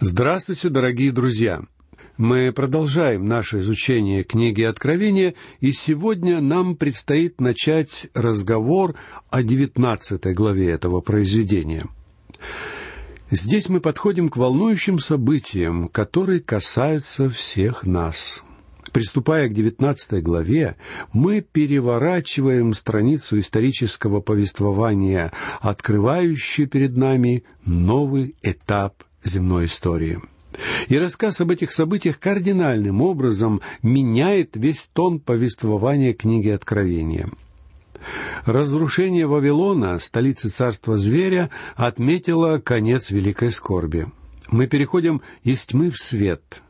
Здравствуйте, дорогие друзья! Мы продолжаем наше изучение книги Откровения, и сегодня нам предстоит начать разговор о девятнадцатой главе этого произведения. Здесь мы подходим к волнующим событиям, которые касаются всех нас. Приступая к девятнадцатой главе, мы переворачиваем страницу исторического повествования, открывающую перед нами новый этап земной истории. И рассказ об этих событиях кардинальным образом меняет весь тон повествования книги Откровения. Разрушение Вавилона, столицы царства зверя, отметило конец великой скорби. Мы переходим из тьмы в свет,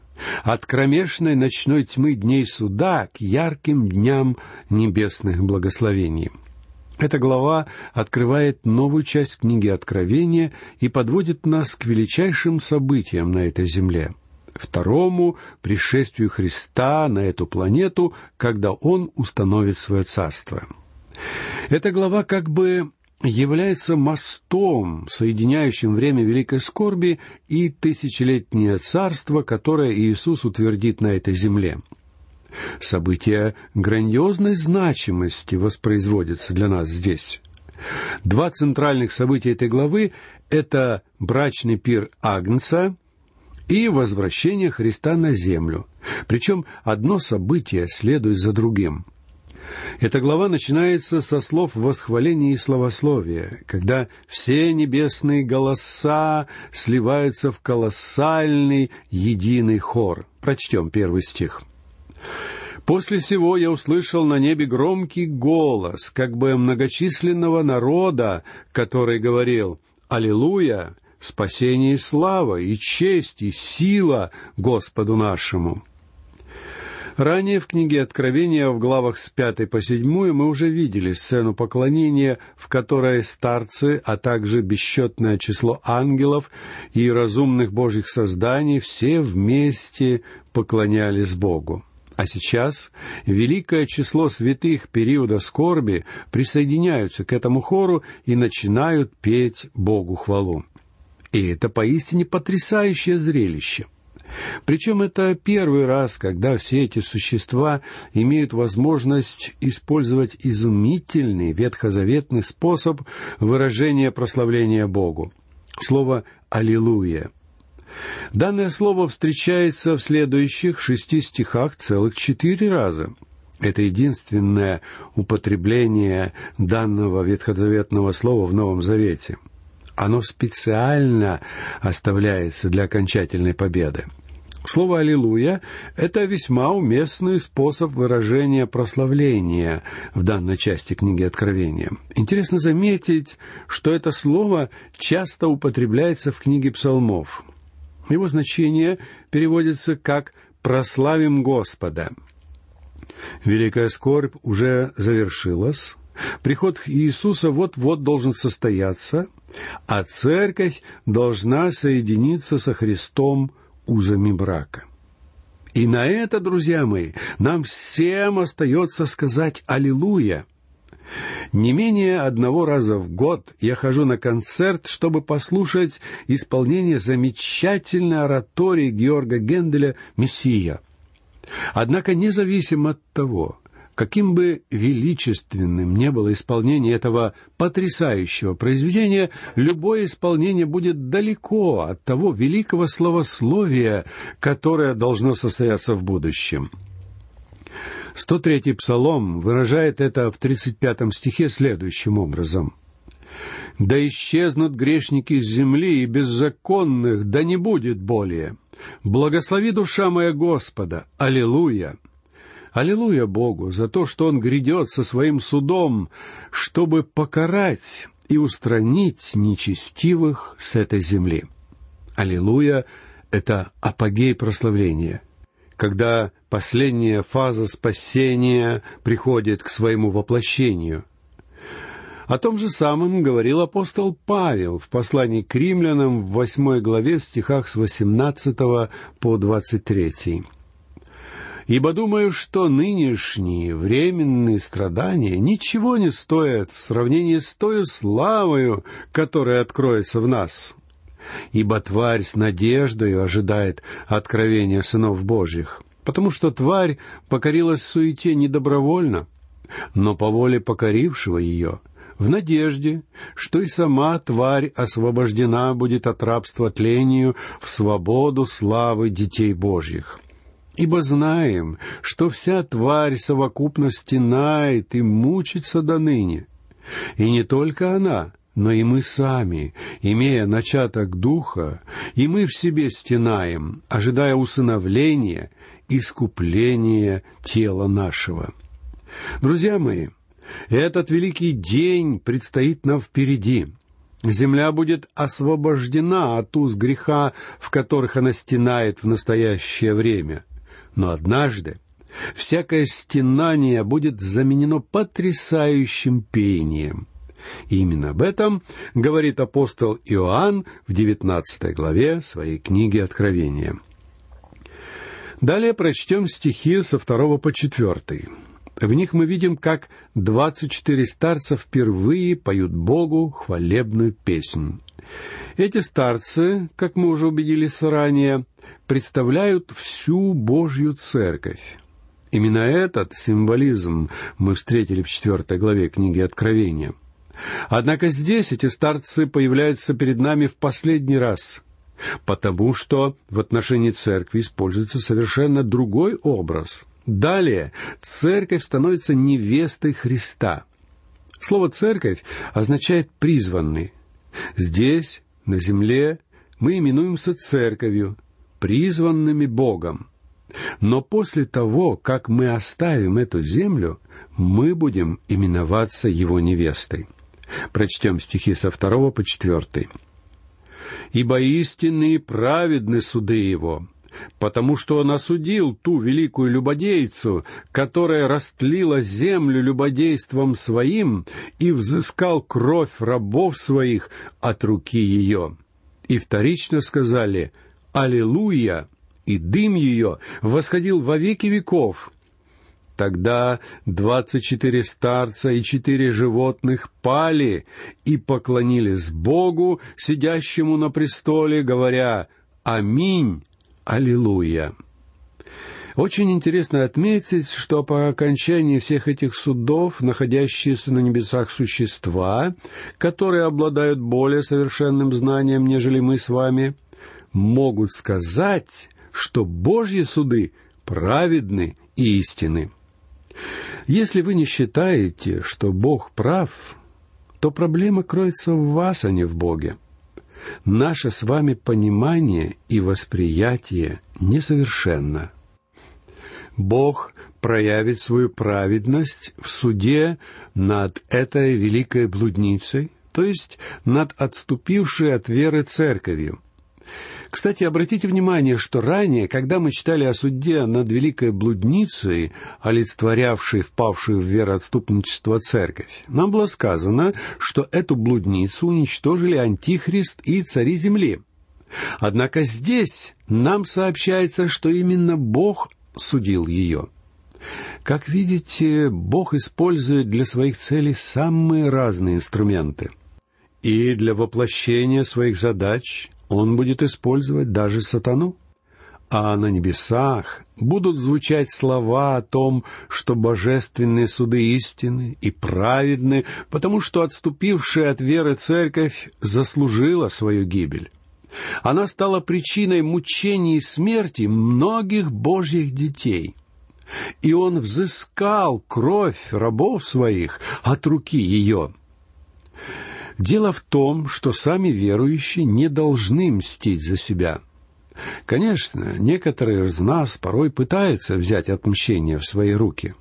от кромешной ночной тьмы дней суда к ярким дням небесных благословений – эта глава открывает новую часть книги Откровения и подводит нас к величайшим событиям на этой земле — второму пришествию Христа на эту планету, когда Он установит свое царство. Эта глава как бы является мостом, соединяющим время Великой Скорби и тысячелетнее царство, которое Иисус утвердит на этой земле — События грандиозной значимости воспроизводятся для нас здесь. Два центральных события этой главы — это брачный пир Агнца и возвращение Христа на землю. Причем одно событие следует за другим. Эта глава начинается со слов восхваления и славословия, когда все небесные голоса сливаются в колоссальный единый хор. Прочтем первый стих. После всего я услышал на небе громкий голос, как бы многочисленного народа, который говорил «Аллилуйя! Спасение и слава, и честь, и сила Господу нашему!» Ранее в книге Откровения в главах с пятой по седьмую мы уже видели сцену поклонения, в которой старцы, а также бесчетное число ангелов и разумных божьих созданий все вместе поклонялись Богу. А сейчас великое число святых периода скорби присоединяются к этому хору и начинают петь Богу хвалу. И это поистине потрясающее зрелище. Причем это первый раз, когда все эти существа имеют возможность использовать изумительный ветхозаветный способ выражения прославления Богу. Слово «Аллилуйя». Данное слово встречается в следующих шести стихах целых четыре раза. Это единственное употребление данного ветхозаветного слова в Новом Завете. Оно специально оставляется для окончательной победы. Слово «Аллилуйя» — это весьма уместный способ выражения прославления в данной части книги Откровения. Интересно заметить, что это слово часто употребляется в книге псалмов. Его значение переводится как «прославим Господа». Великая скорбь уже завершилась, приход Иисуса вот-вот должен состояться, а церковь должна соединиться со Христом узами брака. И на это, друзья мои, нам всем остается сказать «Аллилуйя», не менее одного раза в год я хожу на концерт, чтобы послушать исполнение замечательной оратории Георга Генделя «Мессия». Однако независимо от того, каким бы величественным не было исполнение этого потрясающего произведения, любое исполнение будет далеко от того великого словословия, которое должно состояться в будущем. 103-й псалом выражает это в 35-м стихе следующим образом. «Да исчезнут грешники с земли, и беззаконных да не будет более. Благослови душа моя Господа! Аллилуйя!» Аллилуйя Богу за то, что Он грядет со своим судом, чтобы покарать и устранить нечестивых с этой земли. Аллилуйя — это апогей прославления — когда последняя фаза спасения приходит к своему воплощению. О том же самом говорил апостол Павел в послании к римлянам в восьмой главе в стихах с 18 по 23. «Ибо думаю, что нынешние временные страдания ничего не стоят в сравнении с той славою, которая откроется в нас. Ибо тварь с надеждой ожидает откровения сынов Божьих, потому что тварь покорилась суете недобровольно, но по воле покорившего ее, в надежде, что и сама тварь освобождена будет от рабства тлению в свободу славы детей Божьих. Ибо знаем, что вся тварь совокупности нает и мучится до ныне. И не только она, но и мы сами, имея начаток духа, и мы в себе стенаем, ожидая усыновления, искупления тела нашего. Друзья мои, этот великий день предстоит нам впереди. Земля будет освобождена от уз греха, в которых она стенает в настоящее время. Но однажды всякое стенание будет заменено потрясающим пением. И именно об этом говорит апостол Иоанн в девятнадцатой главе своей книги Откровения. Далее прочтем стихи со второго по четвертый. В них мы видим, как двадцать четыре старца впервые поют Богу хвалебную песнь. Эти старцы, как мы уже убедились ранее, представляют всю Божью церковь. Именно этот символизм мы встретили в четвертой главе книги Откровения. Однако здесь эти старцы появляются перед нами в последний раз, потому что в отношении церкви используется совершенно другой образ. Далее церковь становится невестой Христа. Слово «церковь» означает «призванный». Здесь, на земле, мы именуемся церковью, призванными Богом. Но после того, как мы оставим эту землю, мы будем именоваться Его невестой. Прочтем стихи со второго по четвертый. «Ибо истинные праведны суды Его, потому что Он осудил ту великую любодейцу, которая растлила землю любодейством своим и взыскал кровь рабов своих от руки ее». И вторично сказали — «Аллилуйя!» и дым ее восходил во веки веков. Тогда двадцать четыре старца и четыре животных пали и поклонились Богу, сидящему на престоле, говоря «Аминь! Аллилуйя!» Очень интересно отметить, что по окончании всех этих судов находящиеся на небесах существа, которые обладают более совершенным знанием, нежели мы с вами, могут сказать, что Божьи суды праведны и истины. Если вы не считаете, что Бог прав, то проблема кроется в вас, а не в Боге. Наше с вами понимание и восприятие несовершенно. Бог проявит свою праведность в суде над этой великой блудницей, то есть над отступившей от веры церковью, кстати, обратите внимание, что ранее, когда мы читали о суде над великой блудницей, олицетворявшей впавшую в вероотступничество церковь, нам было сказано, что эту блудницу уничтожили Антихрист и цари земли. Однако здесь нам сообщается, что именно Бог судил ее. Как видите, Бог использует для своих целей самые разные инструменты. И для воплощения своих задач он будет использовать даже сатану. А на небесах будут звучать слова о том, что божественные суды истины и праведны, потому что отступившая от веры церковь заслужила свою гибель. Она стала причиной мучений и смерти многих божьих детей. И он взыскал кровь рабов своих от руки ее. Дело в том, что сами верующие не должны мстить за себя. Конечно, некоторые из нас порой пытаются взять отмщение в свои руки.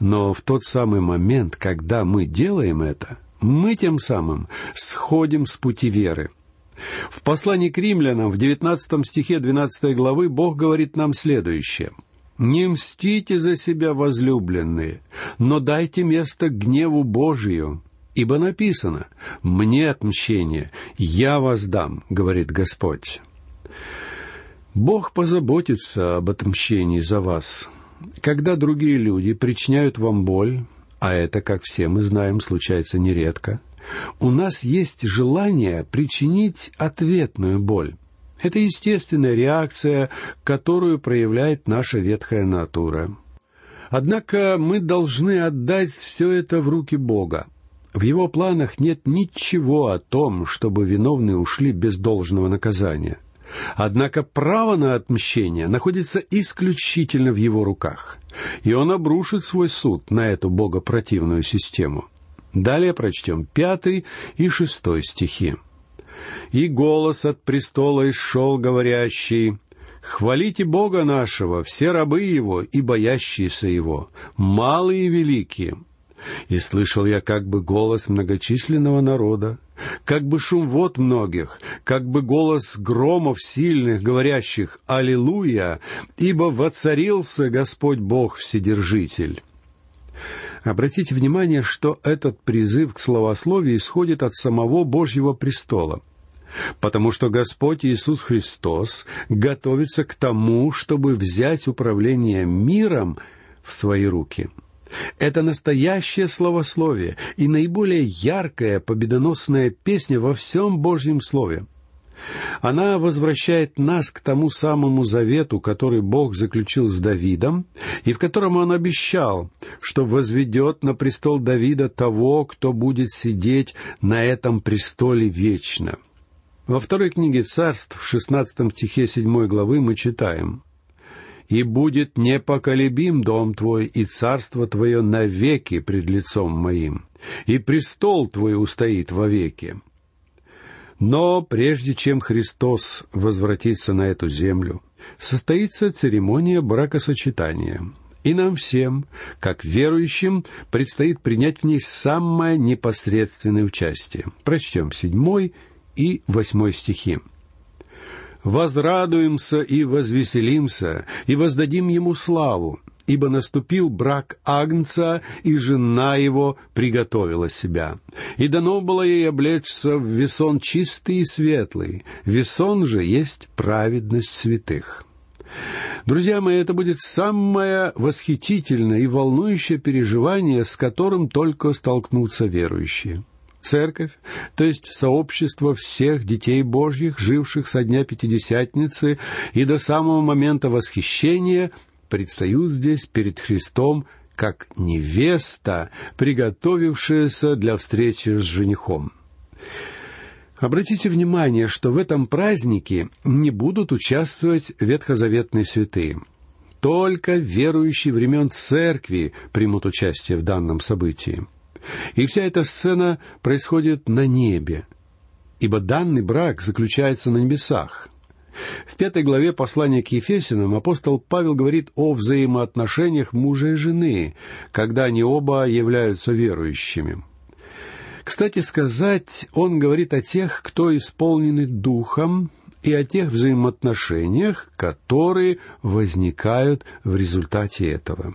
Но в тот самый момент, когда мы делаем это, мы тем самым сходим с пути веры. В послании к римлянам в 19 стихе 12 главы Бог говорит нам следующее. «Не мстите за себя, возлюбленные, но дайте место гневу Божию, Ибо написано «Мне отмщение, я воздам», — говорит Господь. Бог позаботится об отмщении за вас. Когда другие люди причиняют вам боль, а это, как все мы знаем, случается нередко, у нас есть желание причинить ответную боль. Это естественная реакция, которую проявляет наша ветхая натура. Однако мы должны отдать все это в руки Бога. В его планах нет ничего о том, чтобы виновные ушли без должного наказания. Однако право на отмщение находится исключительно в его руках, и он обрушит свой суд на эту богопротивную систему. Далее прочтем пятый и шестой стихи. «И голос от престола исшел, говорящий, Хвалите Бога нашего, все рабы Его и боящиеся Его, малые и великие. И слышал я как бы голос многочисленного народа, как бы шум вод многих, как бы голос громов сильных, говорящих «Аллилуйя!», ибо воцарился Господь Бог Вседержитель. Обратите внимание, что этот призыв к словословию исходит от самого Божьего престола — потому что Господь Иисус Христос готовится к тому, чтобы взять управление миром в свои руки. Это настоящее словословие и наиболее яркая победоносная песня во всем Божьем Слове. Она возвращает нас к тому самому завету, который Бог заключил с Давидом, и в котором Он обещал, что возведет на престол Давида того, кто будет сидеть на этом престоле вечно. Во второй книге царств, в шестнадцатом стихе седьмой главы мы читаем «И будет непоколебим дом твой, и царство твое навеки пред лицом моим, и престол твой устоит вовеки». Но прежде чем Христос возвратится на эту землю, состоится церемония бракосочетания. И нам всем, как верующим, предстоит принять в ней самое непосредственное участие. Прочтем седьмой и восьмой стихи. «Возрадуемся и возвеселимся, и воздадим ему славу, ибо наступил брак Агнца, и жена его приготовила себя. И дано было ей облечься в весон чистый и светлый, весон же есть праведность святых». Друзья мои, это будет самое восхитительное и волнующее переживание, с которым только столкнутся верующие – Церковь, то есть сообщество всех детей Божьих, живших со дня Пятидесятницы и до самого момента восхищения, предстают здесь перед Христом как невеста, приготовившаяся для встречи с женихом. Обратите внимание, что в этом празднике не будут участвовать ветхозаветные святые. Только верующие времен церкви примут участие в данном событии. И вся эта сцена происходит на небе, ибо данный брак заключается на небесах. В пятой главе послания к Ефесиным апостол Павел говорит о взаимоотношениях мужа и жены, когда они оба являются верующими. Кстати сказать, он говорит о тех, кто исполнены духом, и о тех взаимоотношениях, которые возникают в результате этого.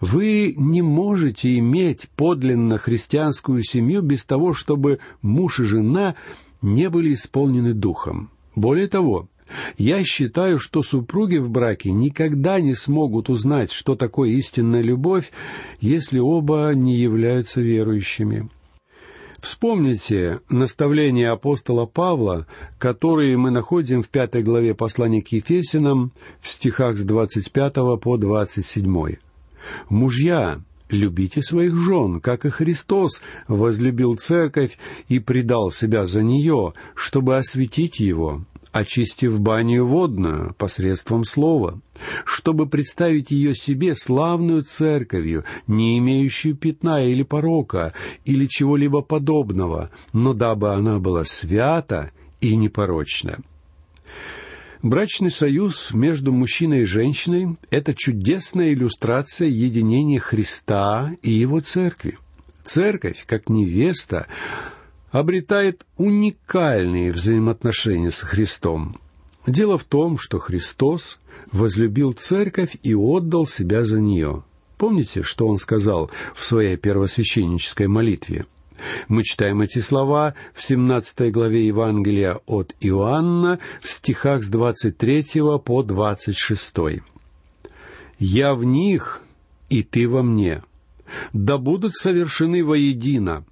Вы не можете иметь подлинно христианскую семью без того, чтобы муж и жена не были исполнены духом. Более того, я считаю, что супруги в браке никогда не смогут узнать, что такое истинная любовь, если оба не являются верующими. Вспомните наставления апостола Павла, которые мы находим в пятой главе послания к Ефесинам в стихах с 25 по 27. Мужья, любите своих жен, как и Христос возлюбил церковь и предал себя за нее, чтобы осветить его, очистив баню водную посредством слова, чтобы представить ее себе славную церковью, не имеющую пятна или порока, или чего-либо подобного, но дабы она была свята и непорочна. Брачный союз между мужчиной и женщиной – это чудесная иллюстрация единения Христа и Его Церкви. Церковь, как невеста, обретает уникальные взаимоотношения с Христом. Дело в том, что Христос возлюбил Церковь и отдал себя за нее. Помните, что Он сказал в своей первосвященнической молитве – мы читаем эти слова в 17 главе Евангелия от Иоанна в стихах с 23 по 26. «Я в них, и ты во мне, да будут совершены воедино,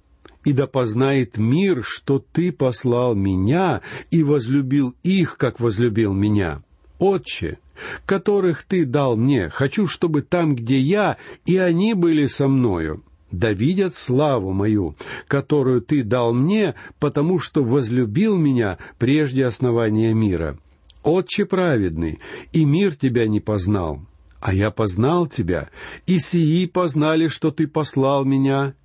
и да познает мир, что Ты послал меня и возлюбил их, как возлюбил меня. Отче, которых Ты дал мне, хочу, чтобы там, где я, и они были со мною, да видят славу мою, которую Ты дал мне, потому что возлюбил меня прежде основания мира. Отче праведный, и мир Тебя не познал, а я познал Тебя, и сии познали, что Ты послал меня,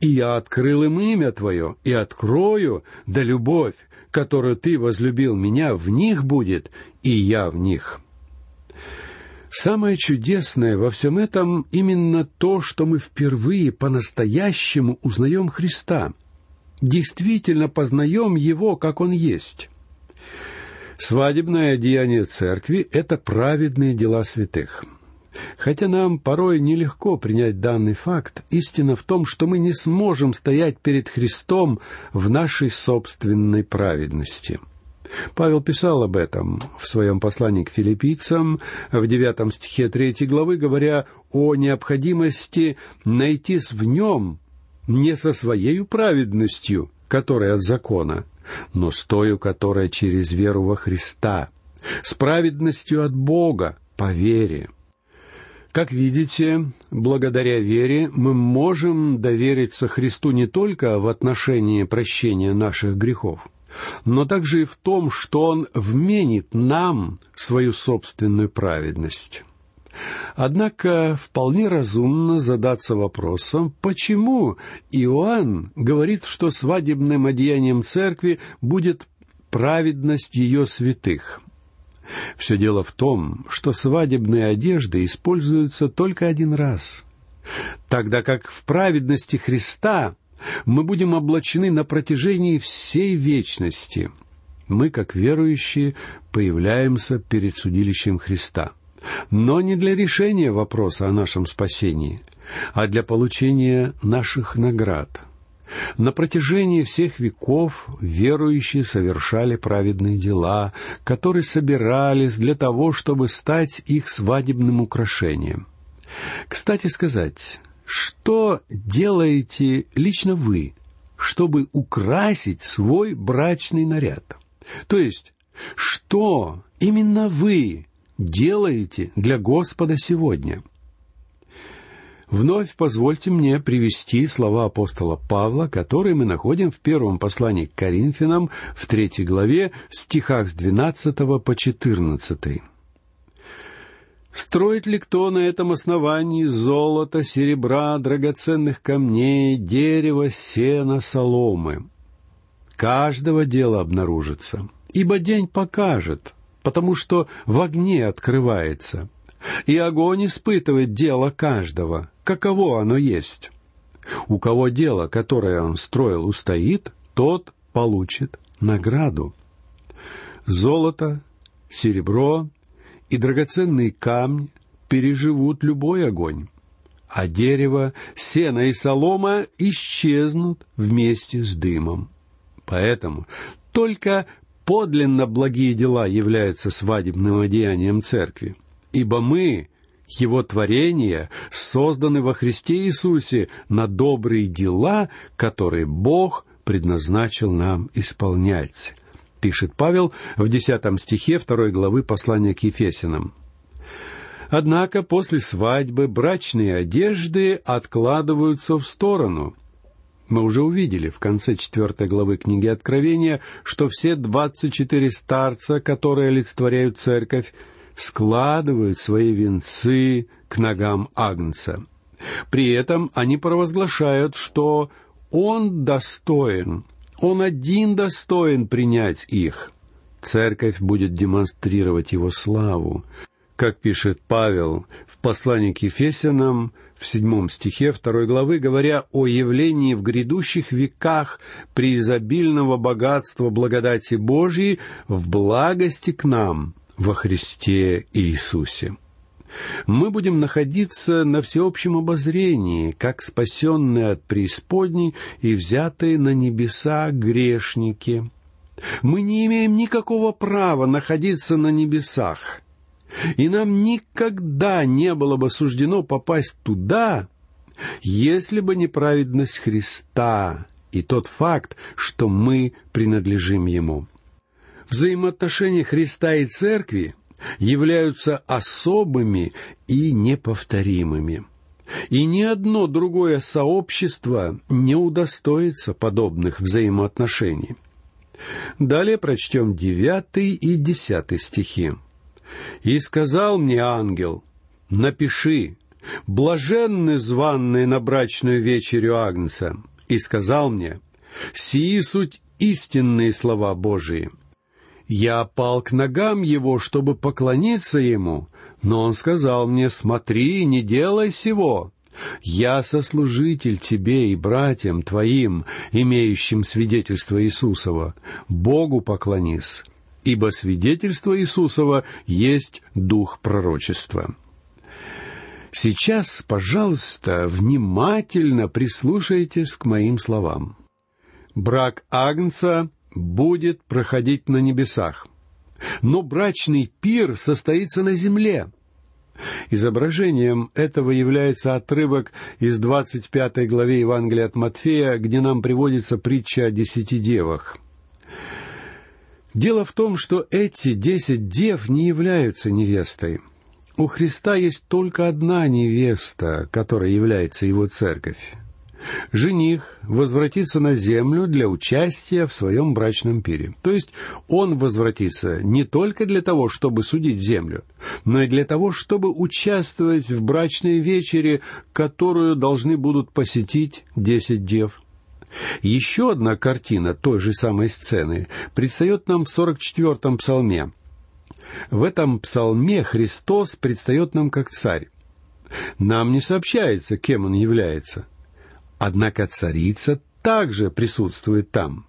и я открыл им имя Твое, и открою, да любовь, которую Ты возлюбил меня, в них будет, и я в них». Самое чудесное во всем этом именно то, что мы впервые по-настоящему узнаем Христа, действительно познаем Его, как Он есть. Свадебное одеяние церкви — это праведные дела святых — Хотя нам порой нелегко принять данный факт, истина в том, что мы не сможем стоять перед Христом в нашей собственной праведности. Павел писал об этом в своем послании к филиппийцам в девятом стихе третьей главы, говоря о необходимости найтись в нем не со своей праведностью, которая от закона, но с тою, которая через веру во Христа, с праведностью от Бога по вере. Как видите, благодаря вере мы можем довериться Христу не только в отношении прощения наших грехов, но также и в том, что Он вменит нам свою собственную праведность. Однако вполне разумно задаться вопросом, почему Иоанн говорит, что свадебным одеянием церкви будет праведность ее святых – все дело в том, что свадебные одежды используются только один раз, тогда как в праведности Христа мы будем облачены на протяжении всей вечности. Мы, как верующие, появляемся перед судилищем Христа. Но не для решения вопроса о нашем спасении, а для получения наших наград – на протяжении всех веков верующие совершали праведные дела, которые собирались для того, чтобы стать их свадебным украшением. Кстати сказать, что делаете лично вы, чтобы украсить свой брачный наряд? То есть, что именно вы делаете для Господа сегодня – Вновь позвольте мне привести слова апостола Павла, которые мы находим в первом послании к Коринфянам в третьей главе, стихах с 12 по 14. Строит ли кто на этом основании золото, серебра, драгоценных камней, дерева, сена, соломы? Каждого дела обнаружится, ибо день покажет, потому что в огне открывается, и огонь испытывает дело каждого, каково оно есть. У кого дело, которое он строил, устоит, тот получит награду. Золото, серебро и драгоценные камни переживут любой огонь, а дерево, сено и солома исчезнут вместе с дымом. Поэтому только подлинно благие дела являются свадебным одеянием церкви, ибо мы его творения созданы во Христе Иисусе на добрые дела, которые Бог предназначил нам исполнять, пишет Павел в десятом стихе второй главы послания к Ефесянам. Однако после свадьбы брачные одежды откладываются в сторону. Мы уже увидели в конце четвертой главы книги Откровения, что все двадцать четыре старца, которые олицетворяют церковь, складывают свои венцы к ногам Агнца. При этом они провозглашают, что Он достоин, Он один достоин принять их. Церковь будет демонстрировать Его славу. Как пишет Павел в послании к Ефесянам, в седьмом стихе второй главы, говоря о явлении в грядущих веках преизобильного богатства благодати Божьей в благости к нам – во Христе Иисусе. Мы будем находиться на всеобщем обозрении, как спасенные от преисподней и взятые на небеса грешники. Мы не имеем никакого права находиться на небесах, и нам никогда не было бы суждено попасть туда, если бы не праведность Христа и тот факт, что мы принадлежим Ему. Взаимоотношения Христа и Церкви являются особыми и неповторимыми. И ни одно другое сообщество не удостоится подобных взаимоотношений. Далее прочтем девятый и десятый стихи. «И сказал мне ангел, напиши, блаженны званные на брачную вечерю Агнца, и сказал мне, сии суть истинные слова Божии. Я пал к ногам его, чтобы поклониться ему, но он сказал мне, смотри, не делай сего. Я сослужитель тебе и братьям твоим, имеющим свидетельство Иисусова. Богу поклонись, ибо свидетельство Иисусова есть дух пророчества. Сейчас, пожалуйста, внимательно прислушайтесь к моим словам. Брак Агнца будет проходить на небесах, но брачный пир состоится на земле. Изображением этого является отрывок из 25 главе Евангелия от Матфея, где нам приводится притча о десяти девах. Дело в том, что эти десять дев не являются невестой – у Христа есть только одна невеста, которая является его церковь. Жених возвратится на землю для участия в своем брачном пире. То есть он возвратится не только для того, чтобы судить землю, но и для того, чтобы участвовать в брачной вечере, которую должны будут посетить десять дев. Еще одна картина той же самой сцены предстает нам в 44-м псалме – в этом псалме Христос предстает нам как царь. Нам не сообщается, кем он является. Однако царица также присутствует там.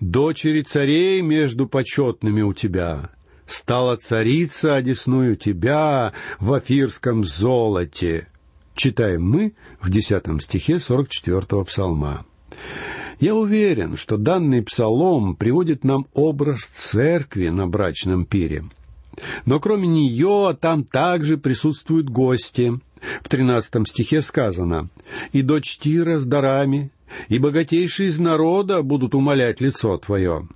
«Дочери царей между почетными у тебя, стала царица одесную тебя в афирском золоте», читаем мы в десятом стихе сорок четвертого псалма. Я уверен, что данный псалом приводит нам образ церкви на брачном пире. Но кроме нее там также присутствуют гости. В тринадцатом стихе сказано «И дочь Тира с дарами, и богатейшие из народа будут умолять лицо твое».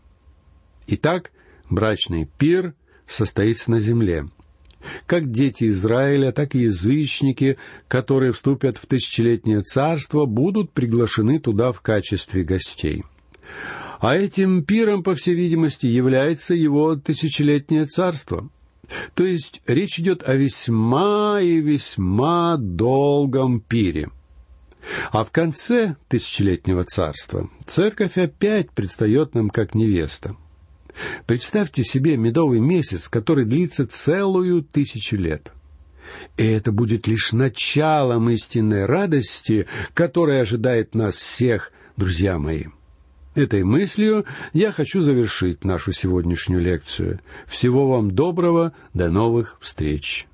Итак, брачный пир состоится на земле – как дети Израиля, так и язычники, которые вступят в тысячелетнее царство, будут приглашены туда в качестве гостей. А этим пиром, по всей видимости, является его тысячелетнее царство. То есть речь идет о весьма и весьма долгом пире. А в конце тысячелетнего царства церковь опять предстает нам как невеста. Представьте себе медовый месяц, который длится целую тысячу лет. И это будет лишь началом истинной радости, которая ожидает нас всех, друзья мои. Этой мыслью я хочу завершить нашу сегодняшнюю лекцию. Всего вам доброго, до новых встреч.